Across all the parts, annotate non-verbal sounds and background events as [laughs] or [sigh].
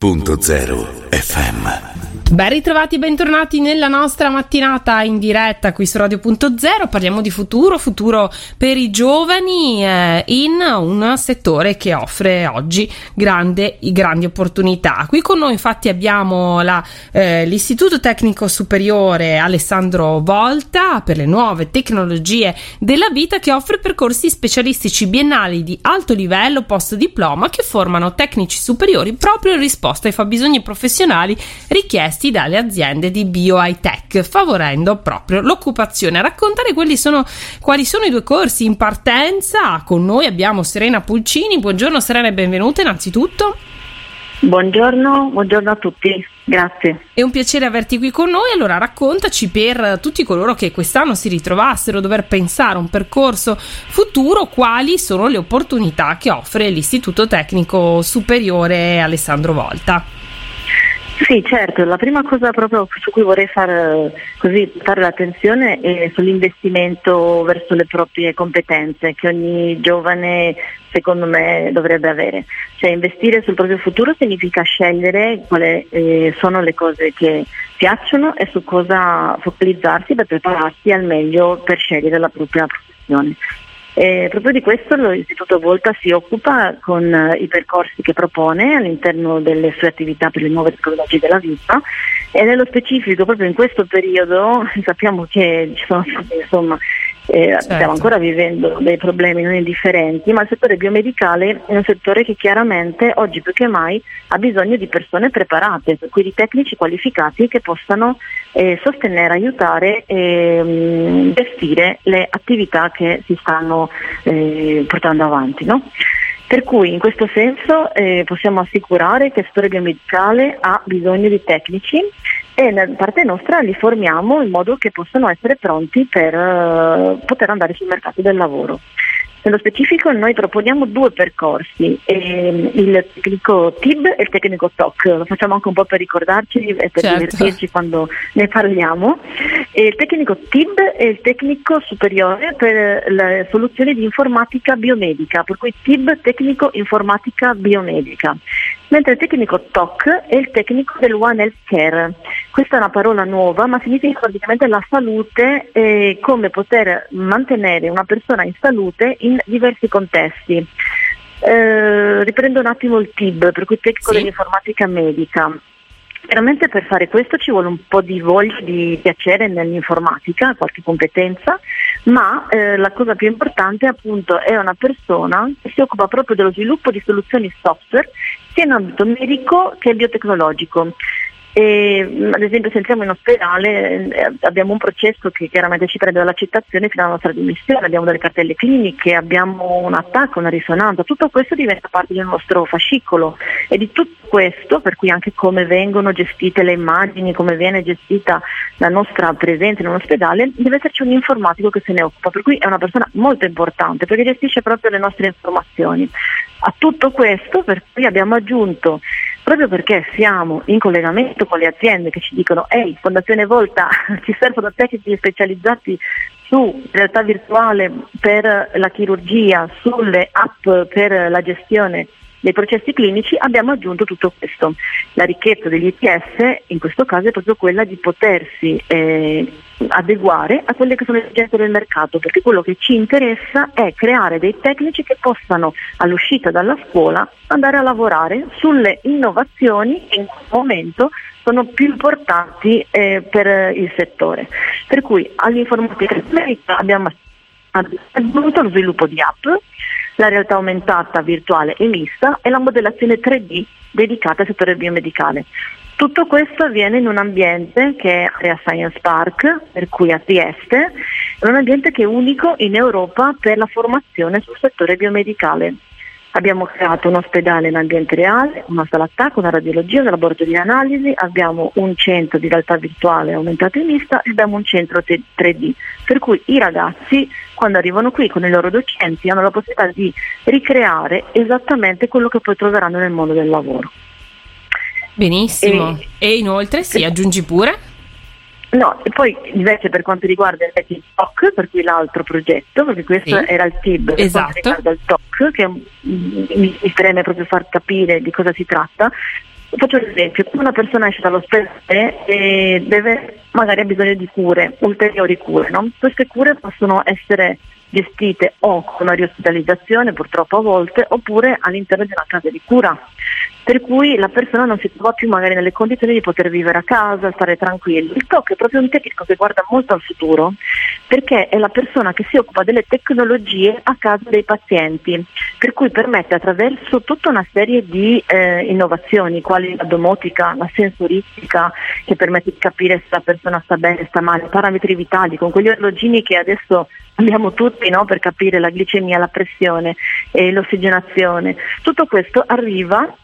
106.0 FM Ben ritrovati e bentornati nella nostra mattinata in diretta qui su Radio.0. Parliamo di futuro, futuro per i giovani eh, in un settore che offre oggi grande, grandi opportunità. Qui con noi infatti abbiamo la, eh, l'Istituto Tecnico Superiore Alessandro Volta per le nuove tecnologie della vita che offre percorsi specialistici biennali di alto livello post diploma che formano tecnici superiori proprio in risposta ai fabbisogni professionali richiesti richiesti dalle aziende di bio high tech, favorendo proprio l'occupazione. A raccontare sono, quali sono i due corsi in partenza, con noi abbiamo Serena Pulcini. Buongiorno Serena e benvenuta innanzitutto. Buongiorno, buongiorno a tutti, grazie. È un piacere averti qui con noi. Allora, raccontaci per tutti coloro che quest'anno si ritrovassero a dover pensare a un percorso futuro, quali sono le opportunità che offre l'Istituto Tecnico Superiore Alessandro Volta. Sì, certo, la prima cosa proprio su cui vorrei far, così, fare l'attenzione è sull'investimento verso le proprie competenze che ogni giovane secondo me dovrebbe avere. Cioè investire sul proprio futuro significa scegliere quali eh, sono le cose che piacciono e su cosa focalizzarsi per prepararsi al meglio per scegliere la propria professione. E proprio di questo l'Istituto Volta si occupa con eh, i percorsi che propone all'interno delle sue attività per le nuove tecnologie della vita. E nello specifico proprio in questo periodo [laughs] sappiamo che ci sono stati insomma eh, certo. stiamo ancora vivendo dei problemi non indifferenti, ma il settore biomedicale è un settore che chiaramente oggi più che mai ha bisogno di persone preparate, quindi tecnici qualificati che possano eh, sostenere, aiutare e mh, mm, gestire le attività che si stanno eh, portando avanti. No? Per cui in questo senso eh, possiamo assicurare che il settore biomedicale ha bisogno di tecnici e da parte nostra li formiamo in modo che possano essere pronti per uh, poter andare sul mercato del lavoro. Nello specifico noi proponiamo due percorsi, ehm, il tecnico TIB e il tecnico TOC, lo facciamo anche un po' per ricordarci e per certo. divertirci quando ne parliamo. E il tecnico TIB è il tecnico superiore per le soluzioni di informatica biomedica, per cui TIB tecnico informatica biomedica mentre il tecnico TOC è il tecnico del One Health Care. Questa è una parola nuova, ma significa praticamente la salute e come poter mantenere una persona in salute in diversi contesti. Eh, riprendo un attimo il TIB, per cui tecnico sì. dell'informatica medica. Chiaramente per fare questo ci vuole un po' di voglia di piacere nell'informatica, qualche competenza, ma eh, la cosa più importante appunto è una persona che si occupa proprio dello sviluppo di soluzioni software sia in ambito medico che biotecnologico. E, mm, ad esempio se entriamo in ospedale eh, abbiamo un processo che chiaramente ci prende dall'accettazione fino alla nostra dimissione, abbiamo delle cartelle cliniche, abbiamo un attacco, una risonanza, tutto questo diventa parte del nostro fascicolo. E di tutto questo, per cui anche come vengono gestite le immagini, come viene gestita la nostra presenza in un ospedale, deve esserci un informatico che se ne occupa, per cui è una persona molto importante perché gestisce proprio le nostre informazioni. A tutto questo per cui abbiamo aggiunto proprio perché siamo in collegamento con le aziende che ci dicono ehi, Fondazione Volta [laughs] ci servono tecnici specializzati su realtà virtuale per la chirurgia, sulle app per la gestione dei processi clinici abbiamo aggiunto tutto questo. La ricchezza degli ITS in questo caso è proprio quella di potersi eh, adeguare a quelle che sono le esigenze del mercato, perché quello che ci interessa è creare dei tecnici che possano all'uscita dalla scuola andare a lavorare sulle innovazioni che in questo momento sono più importanti eh, per il settore. Per cui all'informatica abbiamo aggiunto lo sviluppo di app la realtà aumentata virtuale e mista e la modellazione 3D dedicata al settore biomedicale. Tutto questo avviene in un ambiente che è Area Science Park, per cui a Trieste, è un ambiente che è unico in Europa per la formazione sul settore biomedicale. Abbiamo creato un ospedale in ambiente reale, una sala attacco, una radiologia, un laboratorio di analisi, abbiamo un centro di realtà virtuale aumentato e mista e abbiamo un centro 3D, per cui i ragazzi quando arrivano qui con i loro docenti hanno la possibilità di ricreare esattamente quello che poi troveranno nel mondo del lavoro. Benissimo. E, e inoltre, sì, aggiungi pure? No, e poi invece per quanto riguarda il TOC, per cui l'altro progetto, perché questo sì. era il TIB, per esatto. quanto riguarda il TOC, che mi, mi preme proprio far capire di cosa si tratta, Faccio un esempio, una persona esce dall'ospedale e deve, magari ha bisogno di cure, ulteriori cure, no? queste cure possono essere gestite o con una riospitalizzazione purtroppo a volte oppure all'interno di una casa di cura per cui la persona non si trova più magari nelle condizioni di poter vivere a casa, stare tranquillo. Il TOC è proprio un tecnico che guarda molto al futuro perché è la persona che si occupa delle tecnologie a casa dei pazienti, per cui permette attraverso tutta una serie di eh, innovazioni, quali la domotica, la sensoristica, che permette di capire se la persona sta bene, sta male, parametri vitali, con quegli orologini che adesso abbiamo tutti no, per capire la glicemia, la pressione e l'ossigenazione. Tutto questo arriva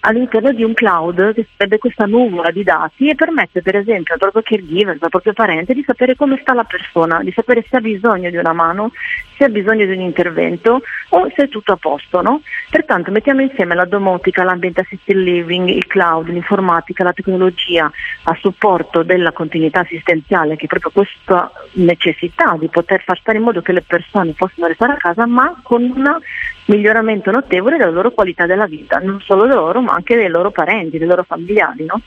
all'interno di un cloud che sarebbe questa nuvola di dati e permette per esempio al proprio caregiver, al proprio parente di sapere come sta la persona, di sapere se ha bisogno di una mano, se ha bisogno di un intervento o se è tutto a posto. No? Pertanto mettiamo insieme la domotica, l'ambiente assisted living, il cloud, l'informatica, la tecnologia a supporto della continuità assistenziale che è proprio questa necessità di poter far stare in modo che le persone possano restare a casa ma con un miglioramento notevole della loro qualità della vita, non solo loro ma anche dei loro parenti, dei loro familiari. No?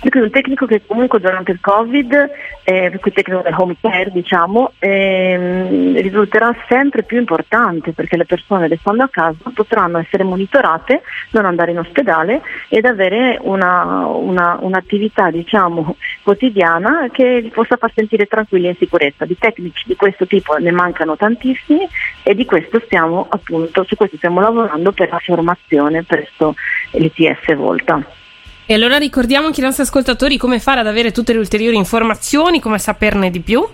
Perché un tecnico che comunque durante il Covid, eh, il tecnico del home care diciamo, eh, risulterà sempre più importante perché le persone restando a casa potranno essere monitorate, non andare in ospedale ed avere una, una, un'attività diciamo, quotidiana che li possa far sentire tranquilli e in sicurezza. Di tecnici di questo tipo ne mancano tantissimi e di questo stiamo appunto, su questo stiamo lavorando per la formazione presso l'ITS Volta. E allora ricordiamo anche ai nostri ascoltatori come fare ad avere tutte le ulteriori informazioni, come saperne di più.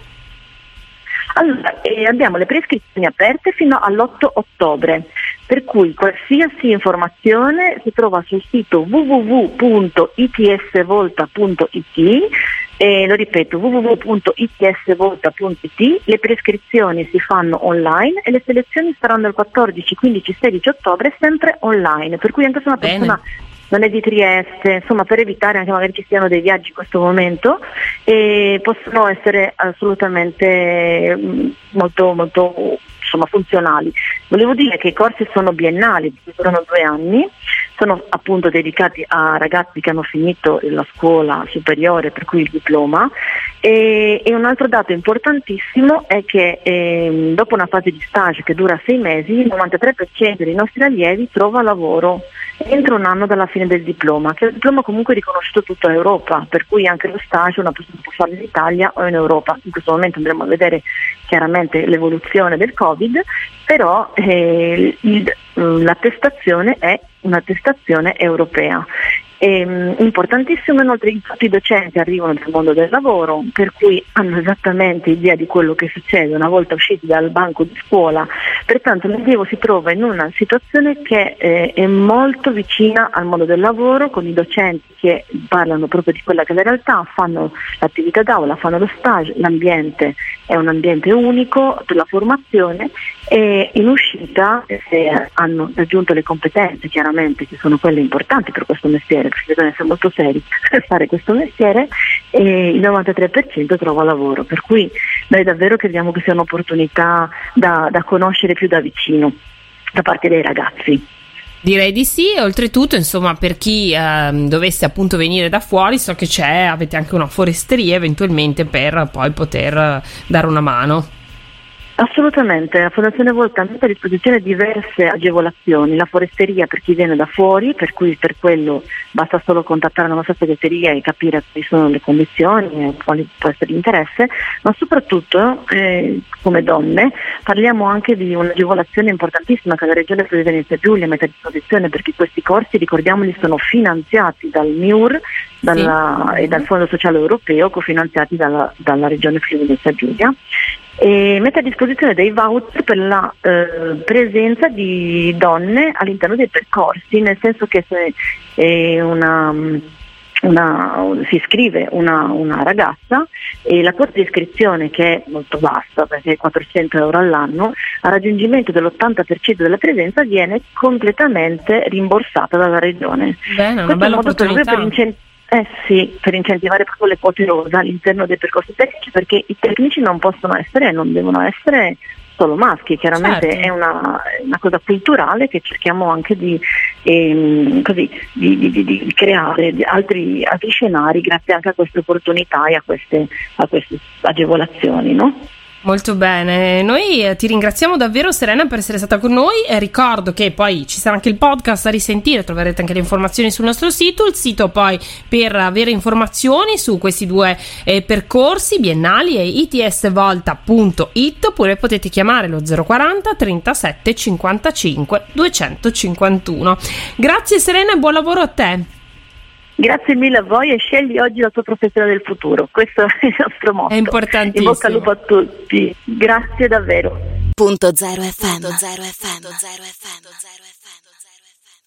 Allora, eh, abbiamo le prescrizioni aperte fino all'8 ottobre, per cui qualsiasi informazione si trova sul sito www.itsvolta.it e lo ripeto www.itsvolta.it le prescrizioni si fanno online e le selezioni saranno il 14, 15, 16 ottobre sempre online per cui anche se una persona Bene non è di Trieste, insomma per evitare anche magari ci siano dei viaggi in questo momento e possono essere assolutamente mm, molto, molto insomma, funzionali. Volevo dire che i corsi sono biennali, durano due anni, sono appunto dedicati a ragazzi che hanno finito la scuola superiore, per cui il diploma. E, e un altro dato importantissimo è che eh, dopo una fase di stage che dura sei mesi, il 93% dei nostri allievi trova lavoro entro un anno dalla fine del diploma, che è un diploma comunque riconosciuto tutta Europa, per cui anche lo stage una persona può farlo in Italia o in Europa. In questo momento andremo a vedere chiaramente l'evoluzione del Covid, però eh, il, l'attestazione è un'attestazione europea e, um, importantissimo inoltre che tutti i docenti arrivano dal mondo del lavoro, per cui hanno esattamente idea di quello che succede una volta usciti dal banco di scuola, pertanto l'allievo si trova in una situazione che eh, è molto vicina al mondo del lavoro, con i docenti che parlano proprio di quella che è la realtà, fanno l'attività d'aula, fanno lo stage, l'ambiente è un ambiente unico per la formazione e in uscita se hanno raggiunto le competenze chiaramente che sono quelle importanti per questo mestiere, perché bisogna essere molto seri per fare questo mestiere e il 93% trova lavoro, per cui noi davvero crediamo che sia un'opportunità da, da conoscere più da vicino da parte dei ragazzi. Direi di sì, e oltretutto, insomma, per chi eh, dovesse appunto venire da fuori, so che c'è, avete anche una foresteria eventualmente per poi poter dare una mano. Assolutamente, la Fondazione Volta mette a disposizione diverse agevolazioni, la foresteria per chi viene da fuori, per cui per quello basta solo contattare la nostra segreteria e capire quali sono le condizioni e quali può essere l'interesse, ma soprattutto eh, come donne parliamo anche di un'agevolazione importantissima che la Regione Venezia Giulia mette a disposizione perché questi corsi, ricordiamoli, sono finanziati dal MIUR dalla, sì. e dal Fondo Sociale Europeo, cofinanziati dalla, dalla Regione Friuli Venezia Giulia e mette a disposizione dei voucher per la eh, presenza di donne all'interno dei percorsi, nel senso che se una, una, si iscrive una, una, ragazza e la quota di iscrizione che è molto bassa perché è 400 euro all'anno, a raggiungimento dell'80% della presenza viene completamente rimborsata dalla regione. Bene, una bella opportunità. Per, per eh sì, per incentivare proprio le quote rosa all'interno dei percorsi tecnici perché i tecnici non possono essere e non devono essere solo maschi, chiaramente certo. è una, una, cosa culturale che cerchiamo anche di, ehm, così, di, di, di creare altri, altri, scenari grazie anche a queste opportunità e a queste, a queste agevolazioni. No? Molto bene, noi eh, ti ringraziamo davvero Serena per essere stata con noi. Ricordo che poi ci sarà anche il podcast a risentire, troverete anche le informazioni sul nostro sito. Il sito poi per avere informazioni su questi due eh, percorsi biennali è itsvolta.it oppure potete chiamare lo 040 37 55 251. Grazie Serena e buon lavoro a te. Grazie mille a voi e scegli oggi la tua professione del futuro. Questo è il nostro motto. È importantissimo. In bocca al lupo a tutti. Grazie davvero. Punto zero FM. Punto zero FM. Punto zero FM.